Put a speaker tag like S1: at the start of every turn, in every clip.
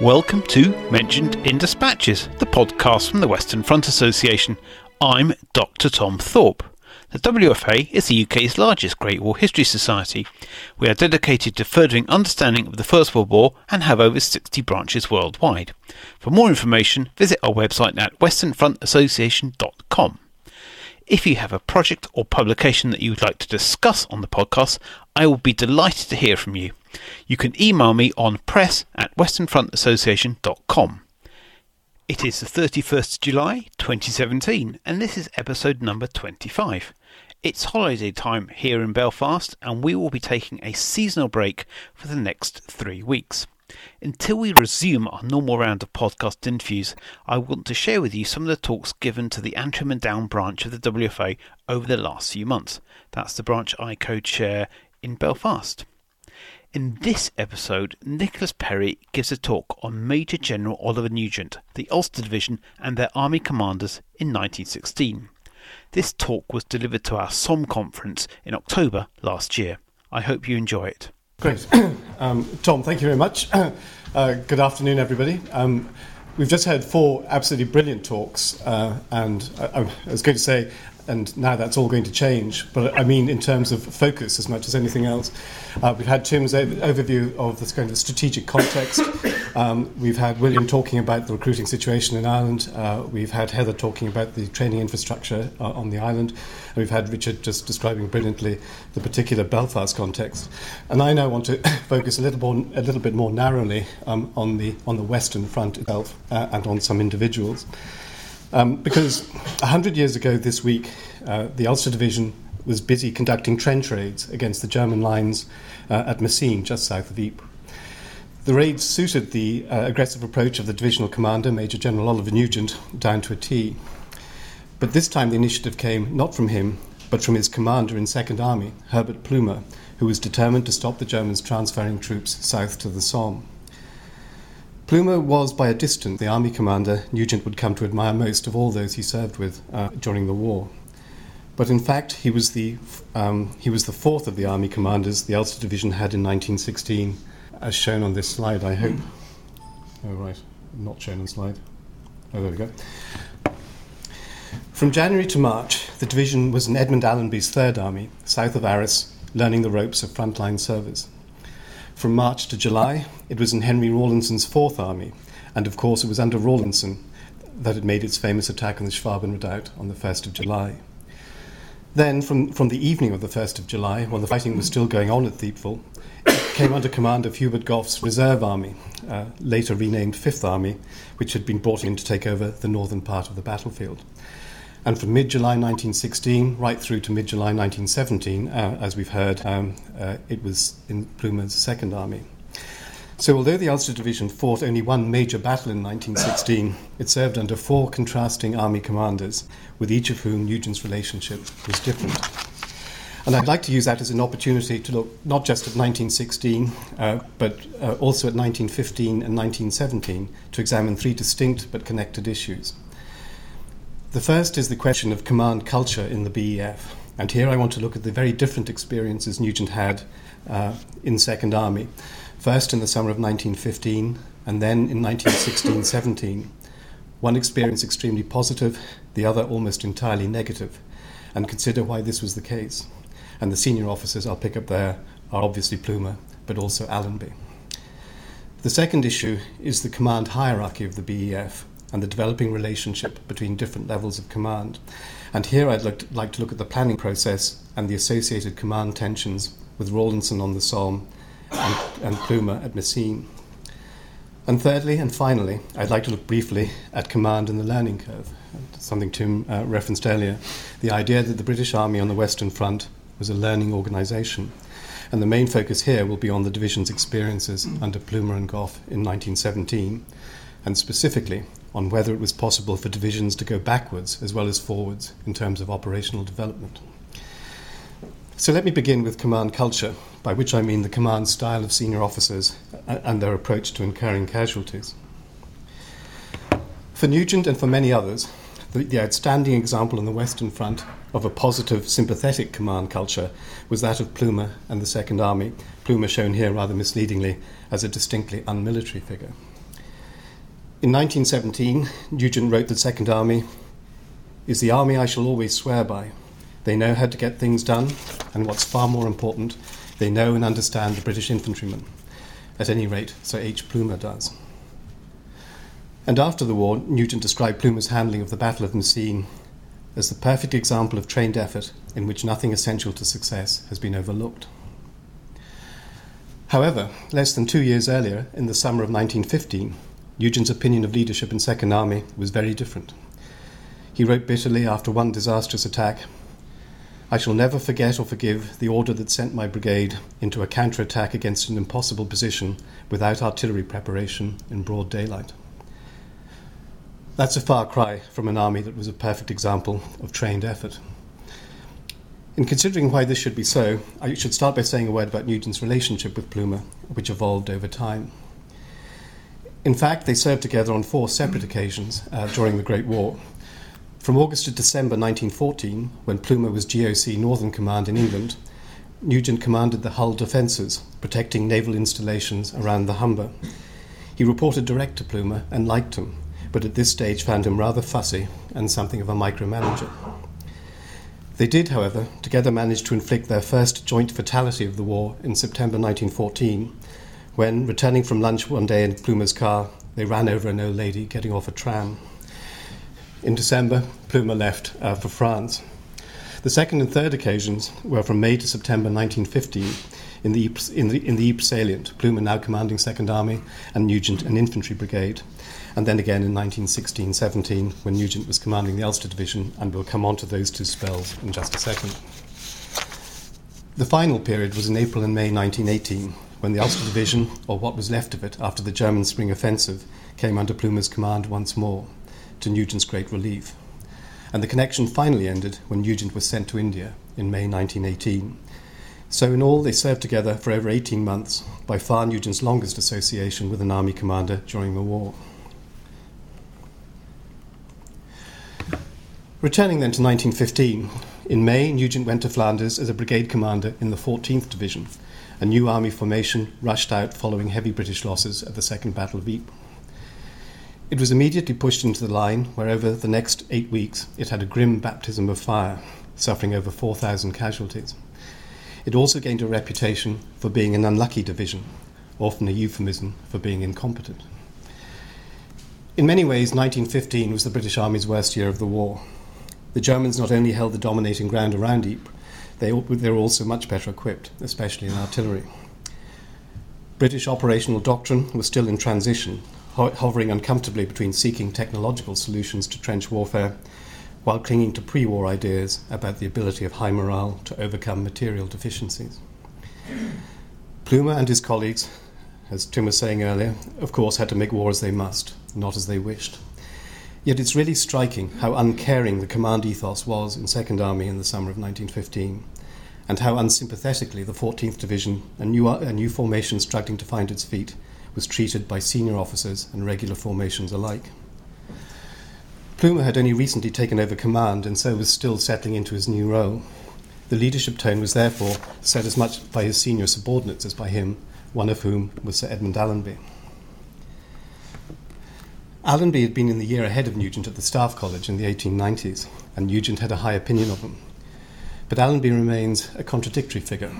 S1: Welcome to Mentioned in Dispatches, the podcast from the Western Front Association. I'm Dr. Tom Thorpe. The WFA is the UK's largest Great War History Society. We are dedicated to furthering understanding of the First World War and have over 60 branches worldwide. For more information, visit our website at westernfrontassociation.com. If you have a project or publication that you would like to discuss on the podcast, I will be delighted to hear from you. You can email me on press at westernfrontassociation.com. It is the 31st of July 2017, and this is episode number 25. It's holiday time here in Belfast, and we will be taking a seasonal break for the next three weeks. Until we resume our normal round of podcast interviews, I want to share with you some of the talks given to the Antrim and Down branch of the WFA over the last few months. That's the branch I co chair in Belfast. In this episode, Nicholas Perry gives a talk on Major General Oliver Nugent, the Ulster Division, and their army commanders in 1916. This talk was delivered to our SOM conference in October last year. I hope you enjoy it.
S2: Great. Um, Tom, thank you very much. Uh, good afternoon, everybody. Um, we've just heard four absolutely brilliant talks, uh, and I, I, was going to say and now that's all going to change. But I mean, in terms of focus as much as anything else. Uh, we've had Tim's overview of this kind of strategic context. Um, we've had William talking about the recruiting situation in Ireland. Uh, we've had Heather talking about the training infrastructure uh, on the island. And we've had Richard just describing brilliantly the particular Belfast context. And I now want to focus a little, more, a little bit more narrowly um, on, the, on the Western Front itself uh, and on some individuals. Um, because 100 years ago this week, uh, the Ulster Division was busy conducting trench raids against the German lines uh, at Messines, just south of Ypres. The raids suited the uh, aggressive approach of the divisional commander, Major General Oliver Nugent, down to a T. But this time the initiative came not from him, but from his commander in Second Army, Herbert Plumer, who was determined to stop the Germans transferring troops south to the Somme. Plumer was, by a distance, the army commander Nugent would come to admire most of all those he served with uh, during the war. But in fact, he was, the, um, he was the fourth of the army commanders the Ulster Division had in 1916, as shown on this slide, I hope. Oh, right, not shown on slide. Oh, there we go. From January to March, the division was in Edmund Allenby's Third Army, south of Arras, learning the ropes of frontline service. From March to July, it was in Henry Rawlinson's Fourth Army, and of course it was under Rawlinson that it made its famous attack on the Schwaben Redoubt on the 1st of July. Then, from, from the evening of the 1st of July, while the fighting was still going on at Thiepval, it came under command of Hubert Gough's Reserve Army, uh, later renamed Fifth Army, which had been brought in to take over the northern part of the battlefield. And from mid July 1916 right through to mid July 1917, uh, as we've heard, um, uh, it was in Plumer's Second Army. So, although the Ulster Division fought only one major battle in 1916, it served under four contrasting army commanders, with each of whom Nugent's relationship was different. And I'd like to use that as an opportunity to look not just at 1916, uh, but uh, also at 1915 and 1917 to examine three distinct but connected issues. The first is the question of command culture in the BEF. And here I want to look at the very different experiences Nugent had uh, in Second Army. First in the summer of 1915, and then in 1916 17. One experience extremely positive, the other almost entirely negative, and consider why this was the case. And the senior officers I'll pick up there are obviously Plumer, but also Allenby. The second issue is the command hierarchy of the BEF and the developing relationship between different levels of command. And here I'd like to, look at the planning process and the associated command tensions with Rawlinson on the Somme and, and Plumer at Messines. And thirdly and finally, I'd like to look briefly at command and the learning curve, something Tim uh, referenced earlier. The idea that the British Army on the Western Front was a learning organisation. And the main focus here will be on the division's experiences under Plumer and Gough in 1917, and specifically on whether it was possible for divisions to go backwards as well as forwards in terms of operational development. So let me begin with command culture, by which I mean the command style of senior officers and their approach to incurring casualties. For Nugent and for many others, the, the, outstanding example on the Western Front of a positive, sympathetic command culture was that of Plumer and the Second Army, Plumer shown here rather misleadingly as a distinctly unmilitary figure. In 1917, Nugent wrote that Second Army is the army I shall always swear by. They know how to get things done, and what's far more important, they know and understand the British infantryman. At any rate, Sir H. Plumer does. And after the war, Nugent described Plumer's handling of the Battle of Messines as the perfect example of trained effort in which nothing essential to success has been overlooked. However, less than two years earlier, in the summer of 1915, Nugent's opinion of leadership in Second Army was very different. He wrote bitterly after one disastrous attack I shall never forget or forgive the order that sent my brigade into a counter attack against an impossible position without artillery preparation in broad daylight. That's a far cry from an army that was a perfect example of trained effort. In considering why this should be so, I should start by saying a word about Nugent's relationship with Plumer, which evolved over time. In fact, they served together on four separate occasions uh, during the Great War. From August to December 1914, when Plumer was GOC Northern Command in England, Nugent commanded the Hull defences, protecting naval installations around the Humber. He reported direct to Plumer and liked him, but at this stage found him rather fussy and something of a micromanager. They did, however, together manage to inflict their first joint fatality of the war in September 1914, when, returning from lunch one day in Plumer's car, they ran over an old lady getting off a tram. In December, Plumer left uh, for France. The second and third occasions were from May to September 1915 in the, Ypres, in the, in the Ypres salient, Plumer now commanding Second Army and Nugent an infantry brigade and then again in 1916 17 when Nugent was commanding the Ulster Division, and we'll come on to those two spells in just a second. The final period was in April and May 1918 when the Ulster Division, or what was left of it after the German spring offensive, came under Plumer's command once more, to Nugent's great relief. And the connection finally ended when Nugent was sent to India in May 1918. So, in all, they served together for over 18 months, by far Nugent's longest association with an army commander during the war. Returning then to 1915, in May, Nugent went to Flanders as a brigade commander in the 14th Division. A new army formation rushed out following heavy British losses at the Second Battle of Ypres. It was immediately pushed into the line, where over the next eight weeks it had a grim baptism of fire, suffering over 4,000 casualties. It also gained a reputation for being an unlucky division, often a euphemism for being incompetent. In many ways, 1915 was the British Army's worst year of the war. The Germans not only held the dominating ground around Ypres, they, they were also much better equipped, especially in artillery. British operational doctrine was still in transition, ho- hovering uncomfortably between seeking technological solutions to trench warfare while clinging to pre war ideas about the ability of high morale to overcome material deficiencies. Plumer and his colleagues, as Tim was saying earlier, of course had to make war as they must, not as they wished. Yet it's really striking how uncaring the command ethos was in Second Army in the summer of 1915, and how unsympathetically the 14th Division, a new, a new formation struggling to find its feet, was treated by senior officers and regular formations alike. Plumer had only recently taken over command and so was still settling into his new role. The leadership tone was therefore set as much by his senior subordinates as by him, one of whom was Sir Edmund Allenby. Allenby had been in the year ahead of Nugent at the Staff College in the 1890s, and Nugent had a high opinion of him. But Allenby remains a contradictory figure.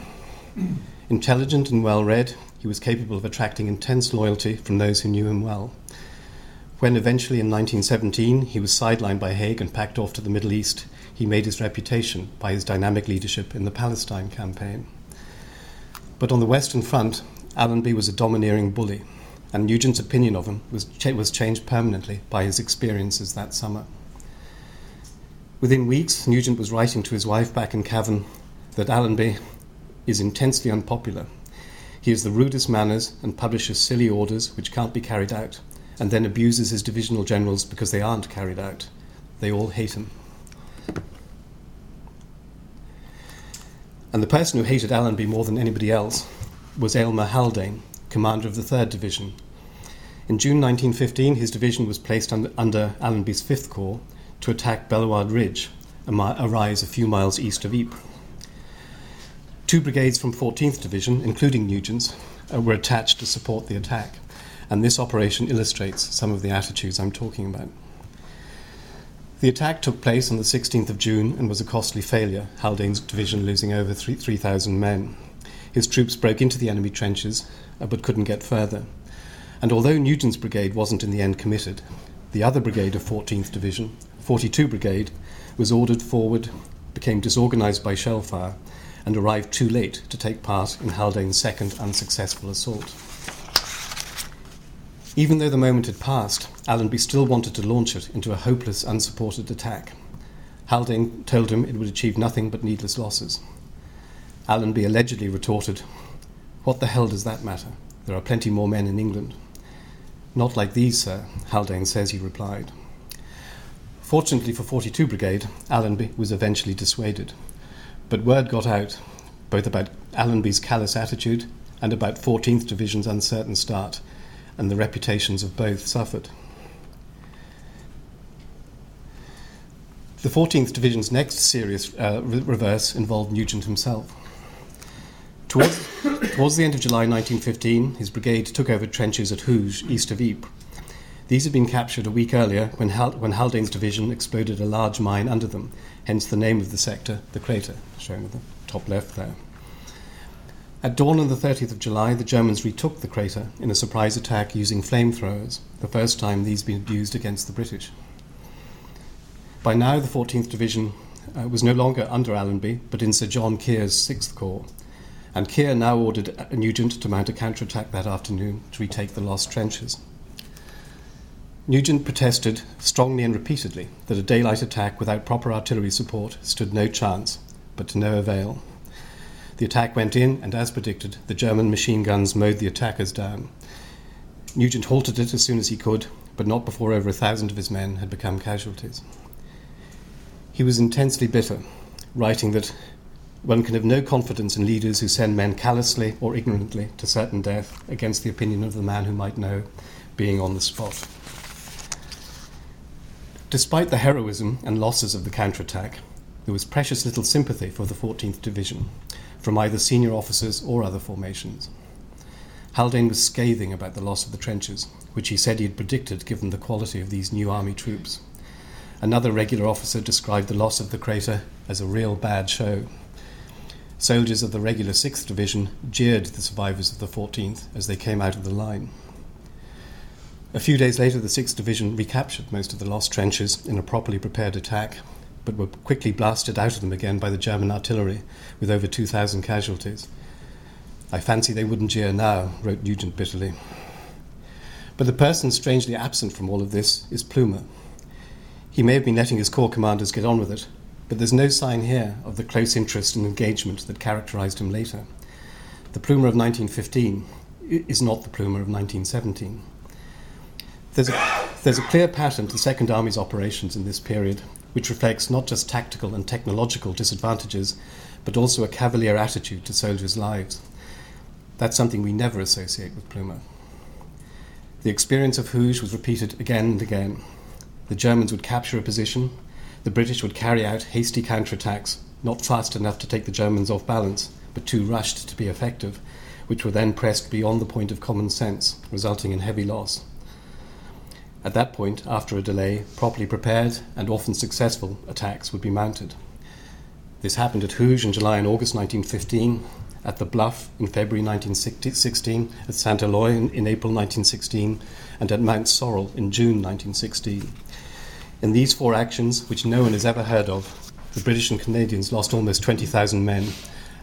S2: Intelligent and well read, he was capable of attracting intense loyalty from those who knew him well. When eventually in 1917 he was sidelined by Haig and packed off to the Middle East, he made his reputation by his dynamic leadership in the Palestine campaign. But on the Western Front, Allenby was a domineering bully and Nugent's opinion of him was, ch- was changed permanently by his experiences that summer. Within weeks, Nugent was writing to his wife back in Cavan that Allenby is intensely unpopular. He has the rudest manners and publishes silly orders which can't be carried out, and then abuses his divisional generals because they aren't carried out. They all hate him. And the person who hated Allenby more than anybody else was Aylmer Haldane, commander of the 3rd Division. In June 1915, his division was placed under, Allenby's 5th Corps to attack Bellewaerde Ridge, a rise a few miles east of Ypres. Two brigades from 14th Division, including Nugent's, uh, were attached to support the attack, and this operation illustrates some of the attitudes I'm talking about. The attack took place on the 16th of June and was a costly failure, Haldane's division losing over 3,000 men. His troops broke into the enemy trenches uh, but couldn't get further. And although Nugent's brigade wasn't in the end committed, the other brigade of 14th Division, 42 Brigade, was ordered forward, became disorganized by shell fire, and arrived too late to take part in Haldane's second unsuccessful assault. Even though the moment had passed, Allenby still wanted to launch it into a hopeless, unsupported attack. Haldane told him it would achieve nothing but needless losses. Allenby allegedly retorted, What the hell does that matter? There are plenty more men in England. Not like these, sir, Haldane says he replied. Fortunately for 42 Brigade, Allenby was eventually dissuaded. But word got out, both about Allenby's callous attitude and about 14th Division's uncertain start, and the reputations of both suffered. The 14th Division's next serious uh, re- reverse involved Nugent himself. Towards, towards the end of July 1915, his brigade took over trenches at Hooge, east of Ypres. These had been captured a week earlier when, Hal- when Haldane's division exploded a large mine under them, hence the name of the sector, the crater, shown at the top left there. At dawn on the 30th of July, the Germans retook the crater in a surprise attack using flamethrowers, the first time these had been used against the British. By now, the 14th Division uh, was no longer under Allenby, but in Sir John Keir's 6th Corps, and Keir now ordered Nugent to mount a counterattack that afternoon to retake the lost trenches. Nugent protested strongly and repeatedly that a daylight attack without proper artillery support stood no chance, but to no avail. The attack went in, and as predicted, the German machine guns mowed the attackers down. Nugent halted it as soon as he could, but not before over a thousand of his men had become casualties. He was intensely bitter, writing that one can have no confidence in leaders who send men callously or ignorantly to certain death against the opinion of the man who might know, being on the spot. Despite the heroism and losses of the counterattack, there was precious little sympathy for the 14th Division from either senior officers or other formations. Haldane was scathing about the loss of the trenches, which he said he had predicted given the quality of these new army troops. Another regular officer described the loss of the crater as a real bad show. Soldiers of the regular 6th Division jeered the survivors of the 14th as they came out of the line. A few days later, the 6th Division recaptured most of the lost trenches in a properly prepared attack, but were quickly blasted out of them again by the German artillery, with over 2,000 casualties. I fancy they wouldn't jeer now, wrote Nugent bitterly. But the person strangely absent from all of this is Plumer. He may have been letting his corps commanders get on with it, but there's no sign here of the close interest and engagement that characterized him later. The Plumer of 1915 is not the Plumer of 1917. There's a, there's a clear pattern to the Second Army's operations in this period, which reflects not just tactical and technological disadvantages, but also a cavalier attitude to soldiers' lives. That's something we never associate with Plumer. The experience of Hooge was repeated again and again. The Germans would capture a position, the British would carry out hasty counterattacks, not fast enough to take the Germans off balance, but too rushed to be effective, which were then pressed beyond the point of common sense, resulting in heavy loss. At that point, after a delay, properly prepared and often successful attacks would be mounted. This happened at Hooge in July and August 1915, at the Bluff in February 1916, at St. Eloi in, in April 1916, and at Mount Sorrel in June 1916. In these four actions, which no one has ever heard of, the British and Canadians lost almost 20,000 men,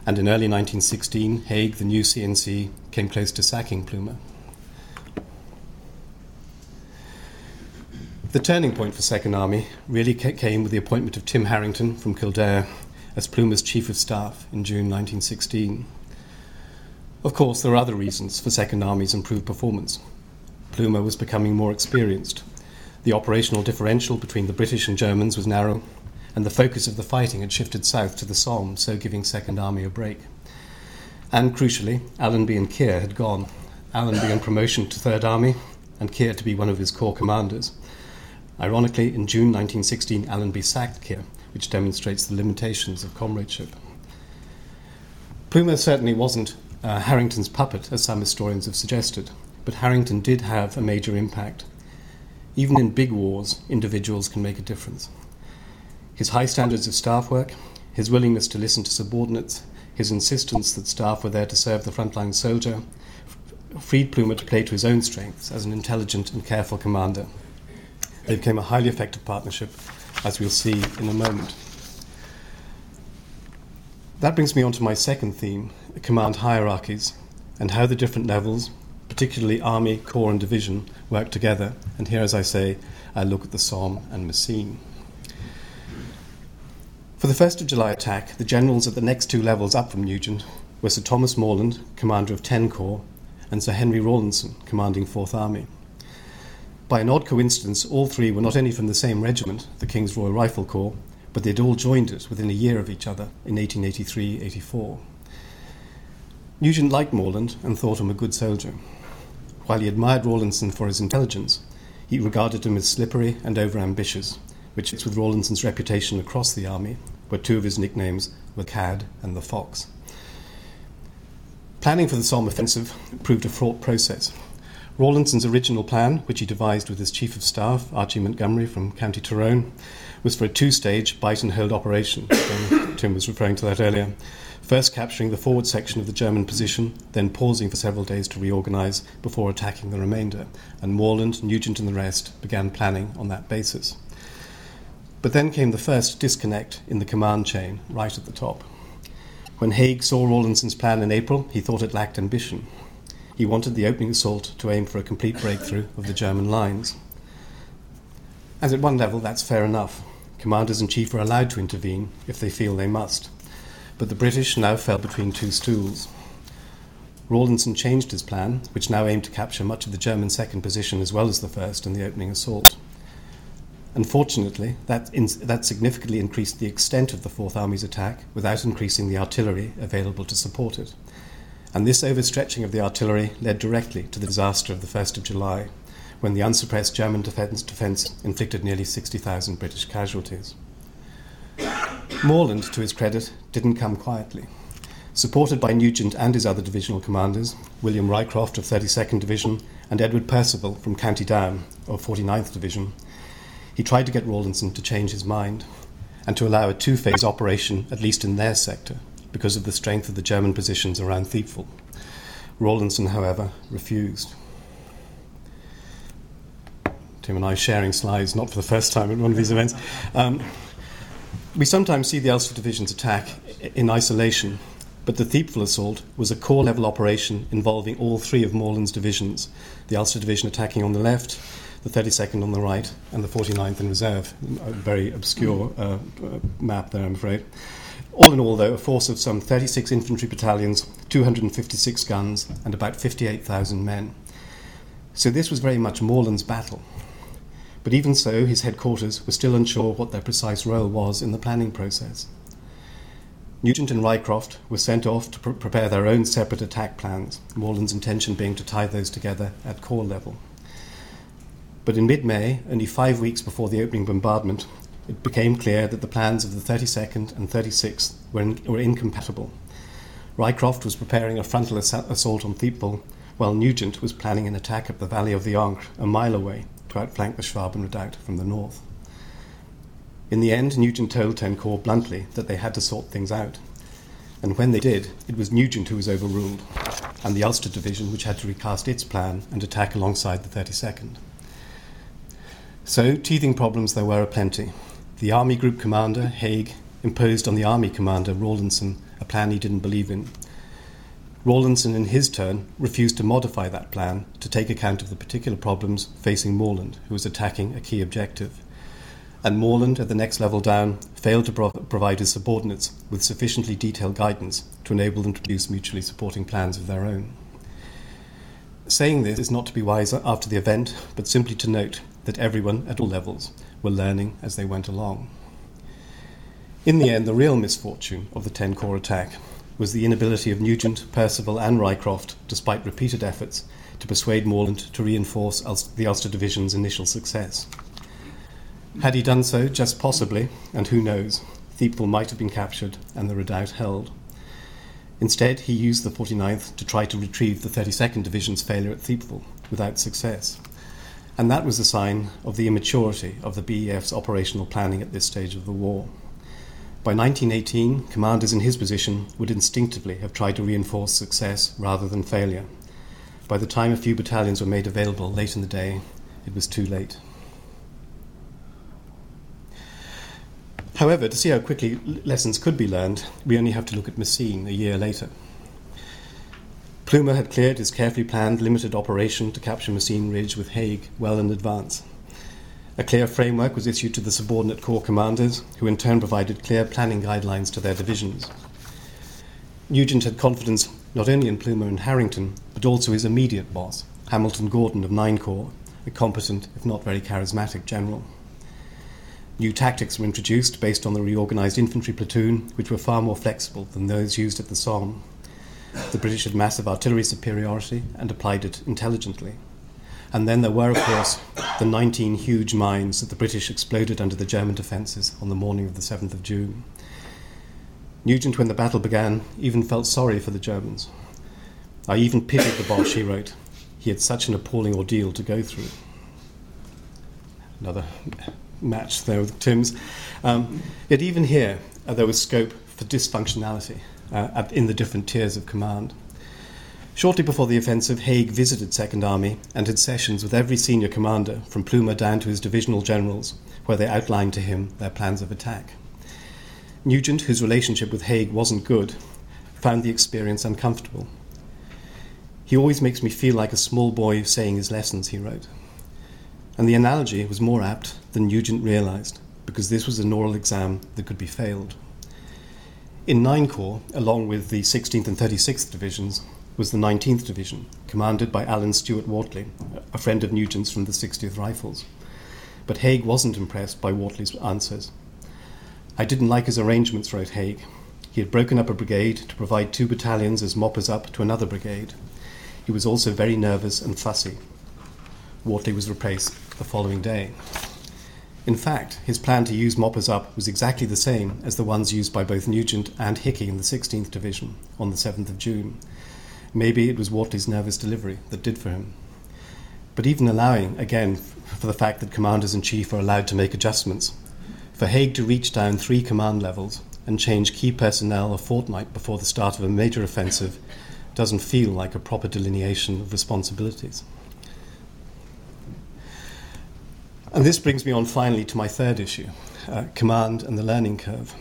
S2: and in early 1916, Haig, the new C-in-C, came close to sacking Plumer. The turning point for Second Army really came with the appointment of Tim Harington from Kildare as Plumer's Chief of Staff in June 1916. Of course, there are other reasons for Second Army's improved performance. Plumer was becoming more experienced. The operational differential between the British and Germans was narrow, and the focus of the fighting had shifted south to the Somme, so giving Second Army a break. And crucially, Allenby and Keir had gone. Allenby on promotion to Third Army, and Keir to be one of his corps commanders. Ironically, in June 1916, Allenby sacked Keir, which demonstrates the limitations of comradeship. Plumer certainly wasn't uh, Harington's puppet, as some historians have suggested, but Harrington did have a major impact. Even in big wars, individuals can make a difference. His high standards of staff work, his willingness to listen to subordinates, his insistence that staff were there to serve the frontline soldier, freed Plumer to play to his own strengths as an intelligent and careful commander. They became a highly effective partnership, as we'll see in a moment. That brings me on to my second theme command hierarchies and how the different levels, particularly Army, Corps, and Division, work together. And here, as I say, I look at the Somme and Messines. For the 1st of July attack, the generals at the next two levels up from Nugent were Sir Thomas Morland, commander of 10 Corps, and Sir Henry Rawlinson, commanding 4th Army. By an odd coincidence, all three were not only from the same regiment, the King's Royal Rifle Corps, but they had all joined it within a year of each other in 1883 84. Nugent liked Morland and thought him a good soldier. While he admired Rawlinson for his intelligence, he regarded him as slippery and overambitious, which fits with Rawlinson's reputation across the army, where two of his nicknames were Cad and the Fox. Planning for the Somme offensive proved a fraught process. Rawlinson's original plan, which he devised with his chief of staff, Archie Montgomery from County Tyrone, was for a two stage bite and hold operation. Tim was referring to that earlier. First capturing the forward section of the German position, then pausing for several days to reorganize before attacking the remainder. And Morland, Nugent, and the rest began planning on that basis. But then came the first disconnect in the command chain, right at the top. When Haig saw Rawlinson's plan in April, he thought it lacked ambition. He wanted the opening assault to aim for a complete breakthrough of the German lines. As at one level, that's fair enough. Commanders in chief are allowed to intervene if they feel they must. But the British now fell between two stools. Rawlinson changed his plan, which now aimed to capture much of the German second position as well as the first in the opening assault. Unfortunately, that, in, that significantly increased the extent of the Fourth Army's attack without increasing the artillery available to support it. And this overstretching of the artillery led directly to the disaster of the 1st of July, when the unsuppressed German defence, defence inflicted nearly 60,000 British casualties. Morland, to his credit, didn't come quietly. Supported by Nugent and his other divisional commanders, William Rycroft of 32nd Division and Edward Perceval from County Down of 49th Division, he tried to get Rawlinson to change his mind and to allow a two phase operation, at least in their sector, because of the strength of the German positions around Thiepval. Rawlinson, however, refused. Tim and I sharing slides, not for the first time at one of these events. Um, we sometimes see the Ulster Division's attack in isolation, but the Thiepval assault was a corps level operation involving all three of Morland's divisions the Ulster Division attacking on the left, the 32nd on the right, and the 49th in reserve. A very obscure uh, uh, map there, I'm afraid. All in all, though, a force of some 36 infantry battalions, 256 guns, and about 58,000 men. So this was very much Morland's battle. But even so, his headquarters were still unsure what their precise role was in the planning process. Nugent and Rycroft were sent off to pr- prepare their own separate attack plans, Morland's intention being to tie those together at corps level. But in mid May, only five weeks before the opening bombardment, it became clear that the plans of the 32nd and 36th were, in, were incompatible. Rycroft was preparing a frontal ass- assault on Thiepval, while Nugent was planning an attack up the valley of the Ancre, a mile away, to outflank the Schwaben redoubt from the north. In the end, Nugent told Ten Corps bluntly that they had to sort things out. And when they did, it was Nugent who was overruled, and the Ulster Division which had to recast its plan and attack alongside the 32nd. So, teething problems there were aplenty. The Army Group Commander, Haig, imposed on the Army Commander, Rawlinson, a plan he didn't believe in. Rawlinson, in his turn, refused to modify that plan to take account of the particular problems facing Morland, who was attacking a key objective. And Morland, at the next level down, failed to pro- provide his subordinates with sufficiently detailed guidance to enable them to produce mutually supporting plans of their own. Saying this is not to be wise after the event, but simply to note that everyone at all levels were learning as they went along. In the end, the real misfortune of the Ten Corps attack was the inability of Nugent, Perceval, and Rycroft, despite repeated efforts, to persuade Morland to reinforce the Ulster Division's initial success. Had he done so, just possibly, and who knows, Thiepval might have been captured and the redoubt held. Instead, he used the 49th to try to retrieve the 32nd Division's failure at Thiepval, without success. And that was a sign of the immaturity of the BEF's operational planning at this stage of the war. By 1918, commanders in his position would instinctively have tried to reinforce success rather than failure. By the time a few battalions were made available late in the day, it was too late. However, to see how quickly lessons could be learned, we only have to look at Messines a year later. Plumer had cleared his carefully planned limited operation to capture Messines Ridge with Haig well in advance. A clear framework was issued to the subordinate corps commanders, who in turn provided clear planning guidelines to their divisions. Nugent had confidence not only in Plumer and Harington, but also his immediate boss, Hamilton Gordon of Nine Corps, a competent, if not very charismatic, general. New tactics were introduced based on the reorganized infantry platoon, which were far more flexible than those used at the Somme. The British had massive artillery superiority and applied it intelligently. And then there were, of course, the 19 huge mines that the British exploded under the German defences on the morning of the 7th of June. Nugent, when the battle began, even felt sorry for the Germans. I even pitied the Boche, he wrote. He had such an appalling ordeal to go through. Another match there with Tim's. Um, yet even here, uh, there was scope for dysfunctionality uh, in the different tiers of command. Shortly before the offensive, Haig visited Second Army and had sessions with every senior commander, from Plumer down to his divisional generals, where they outlined to him their plans of attack. Nugent, whose relationship with Haig wasn't good, found the experience uncomfortable. He always makes me feel like a small boy saying his lessons, he wrote. And the analogy was more apt than Nugent realized, because this was an oral exam that could be failed. In 9 Corps, along with the 16th and 36th Divisions, was the 19th Division, commanded by Alan Stewart Wortley, a friend of Nugent's from the 60th Rifles. But Haig wasn't impressed by Wortley's answers. I didn't like his arrangements, wrote Haig. He had broken up a brigade to provide two battalions as moppers up to another brigade. He was also very nervous and fussy. Wortley was replaced the following day. In fact, his plan to use moppers up was exactly the same as the ones used by both Nugent and Hickey in the 16th Division on the 7th of June. Maybe it was Wortley's nervous delivery that did for him. But even allowing, again, for the fact that commanders in chief are allowed to make adjustments, for Haig to reach down three command levels and change key personnel a fortnight before the start of a major offensive doesn't feel like a proper delineation of responsibilities. And this brings me on finally to my third issue uh, command and the learning curve.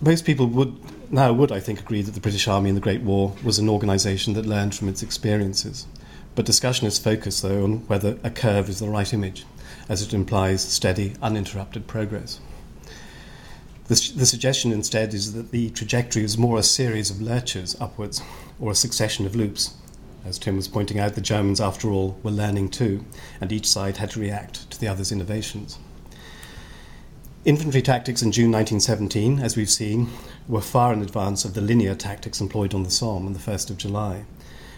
S2: Most people would now would, I think, agree that the British Army in the Great War was an organisation that learned from its experiences. But discussion is focused, though, on whether a curve is the right image, as it implies steady, uninterrupted progress. The, the suggestion instead is that the trajectory is more a series of lurches upwards, or a succession of loops, as Tim was pointing out, the Germans, after all, were learning too, and each side had to react to the other's innovations. Infantry tactics in June 1917, as we've seen, were far in advance of the linear tactics employed on the Somme on the 1st of July,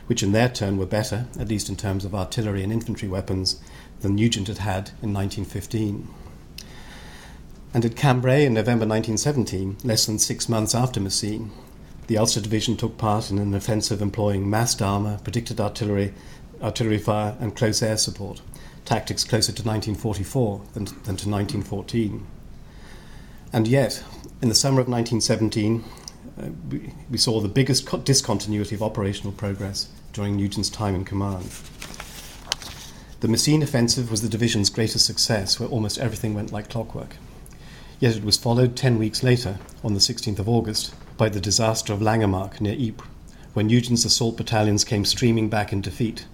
S2: which in their turn were better, at least in terms of artillery and infantry weapons, than Nugent had had in 1915. And at Cambrai in November 1917, less than six months after Messines, the Ulster Division took part in an offensive employing massed armour, predicted artillery, artillery fire, and close air support, tactics closer to 1944 than, than to 1914. And yet, in the summer of 1917, uh, we, we saw the biggest co- discontinuity of operational progress during Nugent's time in command. The Messines offensive was the division's greatest success, where almost everything went like clockwork. Yet it was followed 10 weeks later, on the 16th of August, by the disaster of Langemarck near Ypres, when Nugent's assault battalions came streaming back in defeat,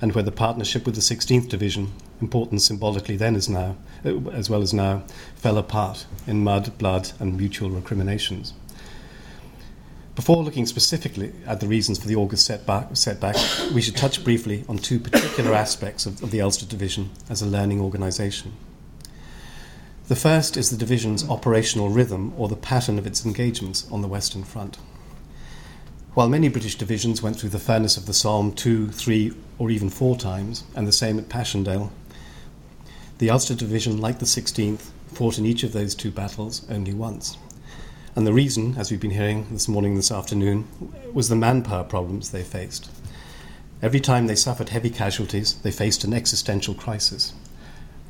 S2: and where the partnership with the 16th Division, important symbolically then as now, uh, as well as now, fell apart in mud, blood, and mutual recriminations. Before looking specifically at the reasons for the August setback, setback we should touch briefly on two particular aspects of, of the Ulster Division as a learning organisation. The first is the division's operational rhythm or the pattern of its engagements on the Western Front. While many British divisions went through the furnace of the Somme two, three, or even four times, and the same at Passchendaele, the Ulster Division, like the 16th, fought in each of those two battles only once. And the reason, as we've been hearing this morning, this afternoon, was the manpower problems they faced. Every time they suffered heavy casualties, they faced an existential crisis.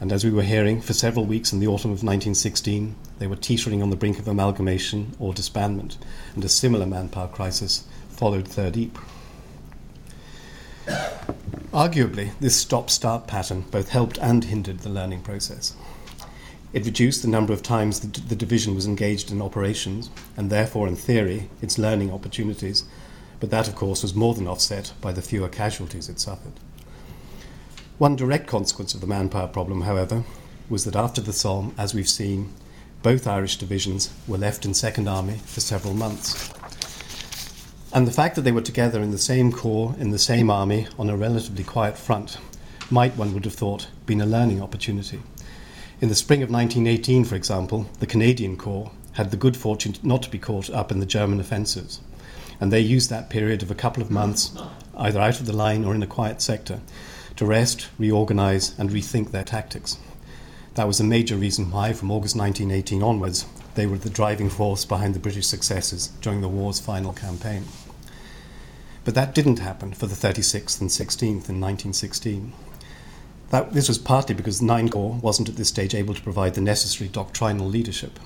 S2: And as we were hearing, for several weeks in the autumn of 1916, they were teetering on the brink of amalgamation or disbandment, and a similar manpower crisis followed Third Ypres. Arguably, this stop start pattern both helped and hindered the learning process. It reduced the number of times the, the, division was engaged in operations, and therefore, in theory, its learning opportunities, but that, of course, was more than offset by the fewer casualties it suffered. One direct consequence of the manpower problem, however, was that after the Somme, as we've seen, both Irish divisions were left in Second Army for several months. And the fact that they were together in the same corps, in the same army, on a relatively quiet front, might, one would have thought, been a learning opportunity. In the spring of 1918, for example, the Canadian Corps had the good fortune not to be caught up in the German offensives, and they used that period of a couple of months, either out of the line or in a quiet sector, to rest, reorganize, and rethink their tactics. That was a major reason why, from August 1918 onwards, they were the driving force behind the British successes during the war's final campaign. But that didn't happen for the 36th and 16th in 1916. That, this was partly because Nine Corps wasn't at this stage able to provide the necessary doctrinal leadership.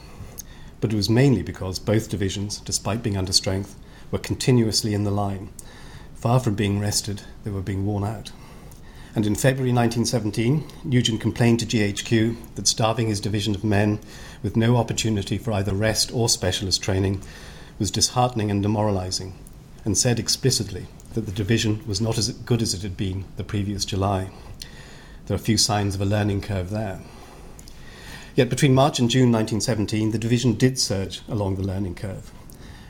S2: But it was mainly because both divisions, despite being under strength, were continuously in the line. Far from being rested, they were being worn out. And in February 1917, Nugent complained to GHQ that starving his division of men with no opportunity for either rest or specialist training was disheartening and demoralizing, and said explicitly that the division was not as good as it had been the previous July. There are few signs of a learning curve there. Yet between March and June 1917, the division did surge along the learning curve.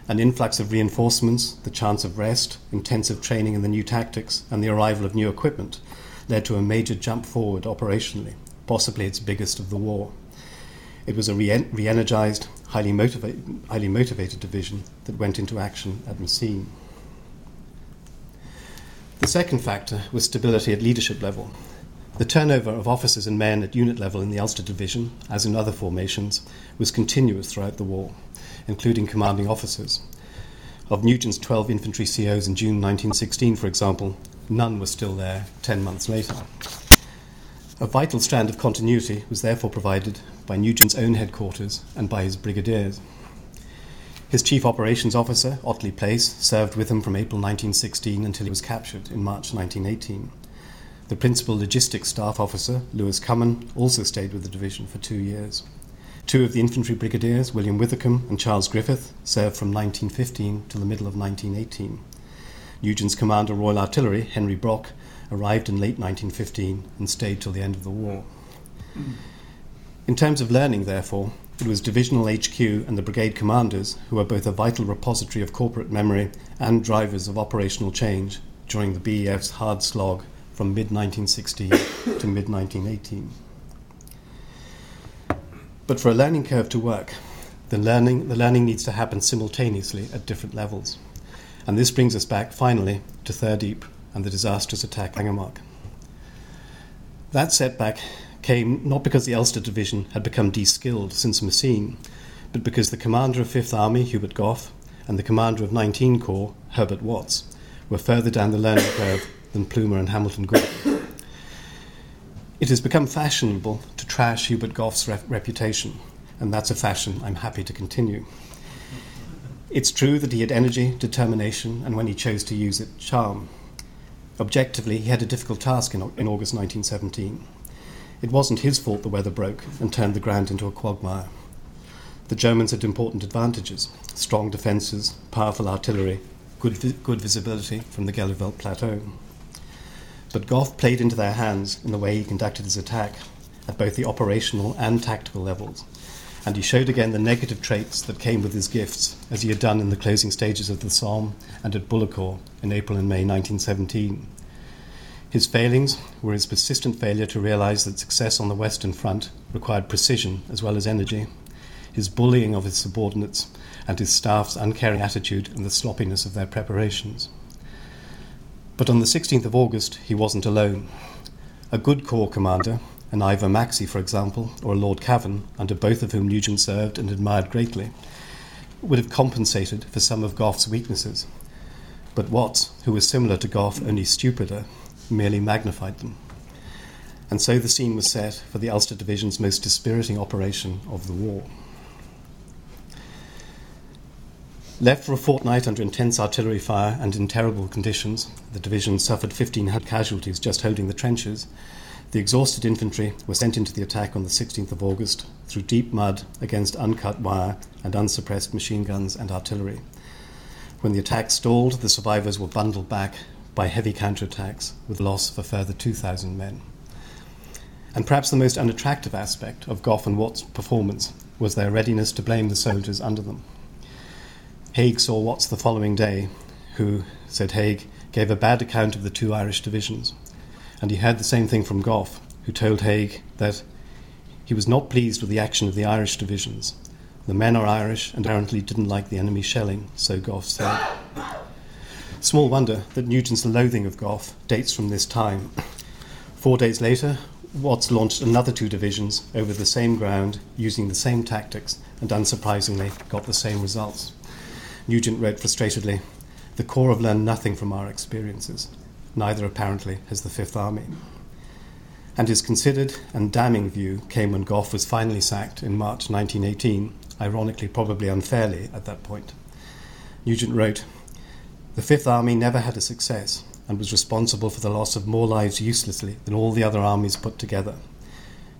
S2: An influx of reinforcements, the chance of rest, intensive training in the new tactics, and the arrival of new equipment led to a major jump forward operationally, possibly its biggest of the war. It was a re energized, highly, motiva- highly motivated division that went into action at Messines. The second factor was stability at leadership level. The turnover of officers and men at unit level in the Ulster Division, as in other formations, was continuous throughout the war, including commanding officers. Of Nugent's 12 infantry COs in June 1916, for example, none were still there 10 months later. A vital strand of continuity was therefore provided by Nugent's own headquarters and by his brigadiers. His chief operations officer, Otley Place, served with him from April 1916 until he was captured in March 1918. The principal logistics staff officer, Lewis Cummin, also stayed with the division for two years. Two of the infantry brigadiers, William Withycombe and Charles Griffith, served from 1915 to the middle of 1918. Nugent's commander, Royal Artillery, Henry Brock, arrived in late 1915 and stayed till the end of the war. Mm. In terms of learning, therefore, it was divisional HQ and the brigade commanders who were both a vital repository of corporate memory and drivers of operational change during the BEF's hard slog from mid 1916 to mid 1918. But for a learning curve to work, the learning, the learning needs to happen simultaneously at different levels. And this brings us back finally to Third Ypres and the disastrous attack Langemarck. That setback came not because the Ulster Division had become de-skilled since Messines, but because the commander of Fifth Army, Hubert Gough, and the commander of 19 Corps, Herbert Watts, were further down the learning curve than Plumer and Hamilton Gordon. It has become fashionable to trash Hubert Gough's rep- reputation, and that's a fashion I'm happy to continue. It's true that he had energy, determination, and when he chose to use it, charm. Objectively, he had a difficult task in, in August 1917. It wasn't his fault the weather broke and turned the ground into a quagmire. The Germans had important advantages strong defences, powerful artillery, good, vi- good visibility from the Gheluvelt Plateau. But Gough played into their hands in the way he conducted his attack at both the operational and tactical levels, and he showed again the negative traits that came with his gifts, as he had done in the closing stages of the Somme and at Bullecourt in April and May 1917. His failings were his persistent failure to realize that success on the Western Front required precision as well as energy, his bullying of his subordinates, and his staff's uncaring attitude and the sloppiness of their preparations. But on the 16th of August, he wasn't alone. A good Corps commander, an Ivor Maxse, for example, or a Lord Cavan, under both of whom Nugent served and admired greatly, would have compensated for some of Gough's weaknesses. but Watts, who was similar to Gough only stupider, merely magnified them. And so the scene was set for the Ulster Division's most dispiriting operation of the war. Left for a fortnight under intense artillery fire and in terrible conditions, the division suffered 15 casualties just holding the trenches. The exhausted infantry were sent into the attack on the 16th of August through deep mud against uncut wire and unsuppressed machine guns and artillery. When the attack stalled, the survivors were bundled back by heavy counterattacks with loss of a further 2,000 men. And perhaps the most unattractive aspect of Gough and Watts' performance was their readiness to blame the soldiers under them. Haig saw Watts the following day, who, said Haig, gave a bad account of the two Irish divisions. And he heard the same thing from Gough, who told Haig that he was not pleased with the action of the Irish divisions. The men are Irish and apparently didn't like the enemy shelling, so Gough said. Small wonder that Nugent's loathing of Gough dates from this time. Four days later, Watts launched another two divisions over the same ground using the same tactics and unsurprisingly got the same results. Nugent wrote frustratedly, The Corps have learned nothing from our experiences. Neither, apparently, has the Fifth Army. And his considered and damning view came when Gough was finally sacked in March 1918, ironically, probably unfairly at that point. Nugent wrote, The Fifth Army never had a success, and was responsible for the loss of more lives uselessly than all the other armies put together.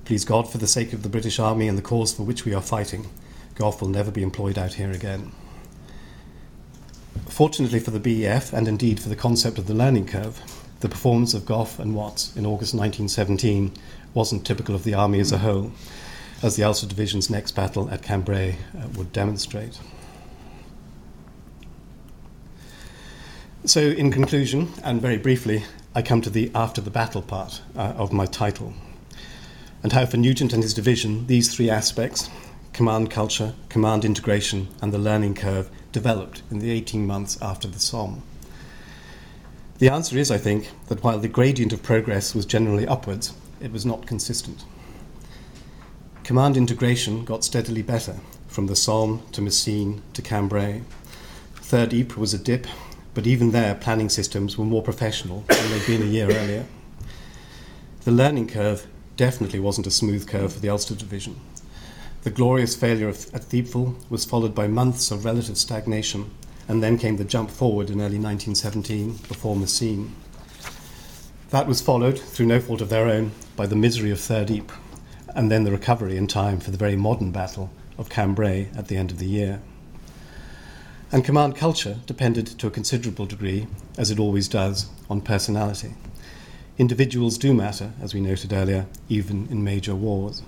S2: Please God, for the sake of the British Army and the cause for which we are fighting, Gough will never be employed out here again. Fortunately for the BEF, and indeed for the concept of the learning curve, the performance of Gough and Watts in August 1917 wasn't typical of the Army as a whole, as the Ulster Division's next battle at Cambrai uh, would demonstrate. So, in conclusion, and very briefly, I come to the after the battle part uh, of my title, and how for Nugent and his division, these three aspects command culture, command integration, and the learning curve developed in the 18 months after the Somme. The answer is, I think, that while the gradient of progress was generally upwards, it was not consistent. Command integration got steadily better, from the Somme to Messines to Cambrai. Third Ypres was a dip, but even there, planning systems were more professional than they'd been a year earlier. The learning curve definitely wasn't a smooth curve for the Ulster Division. The glorious failure of, at Thiepval was followed by months of relative stagnation, and then came the jump forward in early 1917 before Messines. That was followed, through no fault of their own, by the misery of Third Ypres, and then the recovery in time for the very modern battle of Cambrai at the end of the year. And command culture depended to a considerable degree, as it always does, on personality. Individuals do matter, as we noted earlier, even in major wars.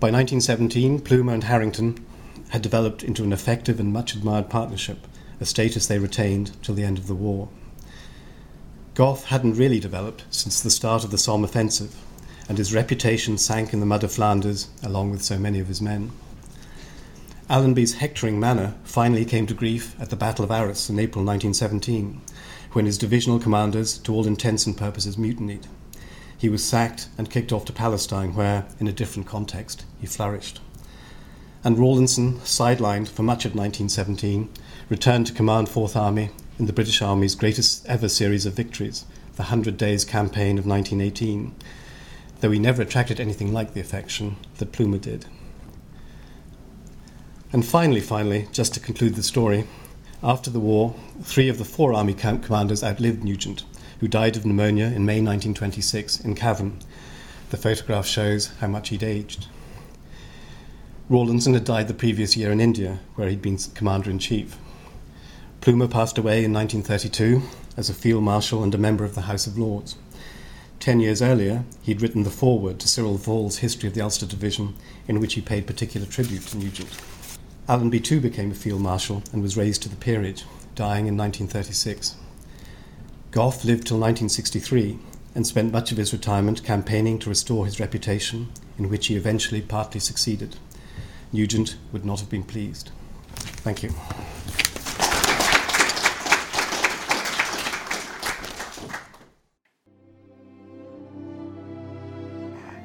S2: By 1917, Plumer and Harington had developed into an effective and much admired partnership, a status they retained till the end of the war. Gough hadn't really developed since the start of the Somme offensive, and his reputation sank in the mud of Flanders along with so many of his men. Allenby's hectoring manner finally came to grief at the Battle of Arras in April 1917, when his divisional commanders, to all intents and purposes, mutinied. He was sacked and kicked off to Palestine, where, in a different context, he flourished. And Rawlinson, sidelined for much of 1917, returned to command Fourth Army in the British Army's greatest ever series of victories, the Hundred Days Campaign of 1918, though he never attracted anything like the affection that Plumer did. And finally, finally, just to conclude the story, after the war, three of the four army camp commanders outlived Nugent, who died of pneumonia in May 1926 in Cavan. The photograph shows how much he'd aged. Rawlinson had died the previous year in India, where he'd been commander in chief. Plumer passed away in 1932 as a field marshal and a member of the House of Lords. Ten years earlier, he'd written the foreword to Cyril Falls' History of the Ulster Division, in which he paid particular tribute to Nugent. Allenby too became a field marshal and was raised to the peerage, dying in 1936. Gough lived till 1963 and spent much of his retirement campaigning to restore his reputation, in which he eventually partly succeeded. Nugent would not have been pleased. Thank you.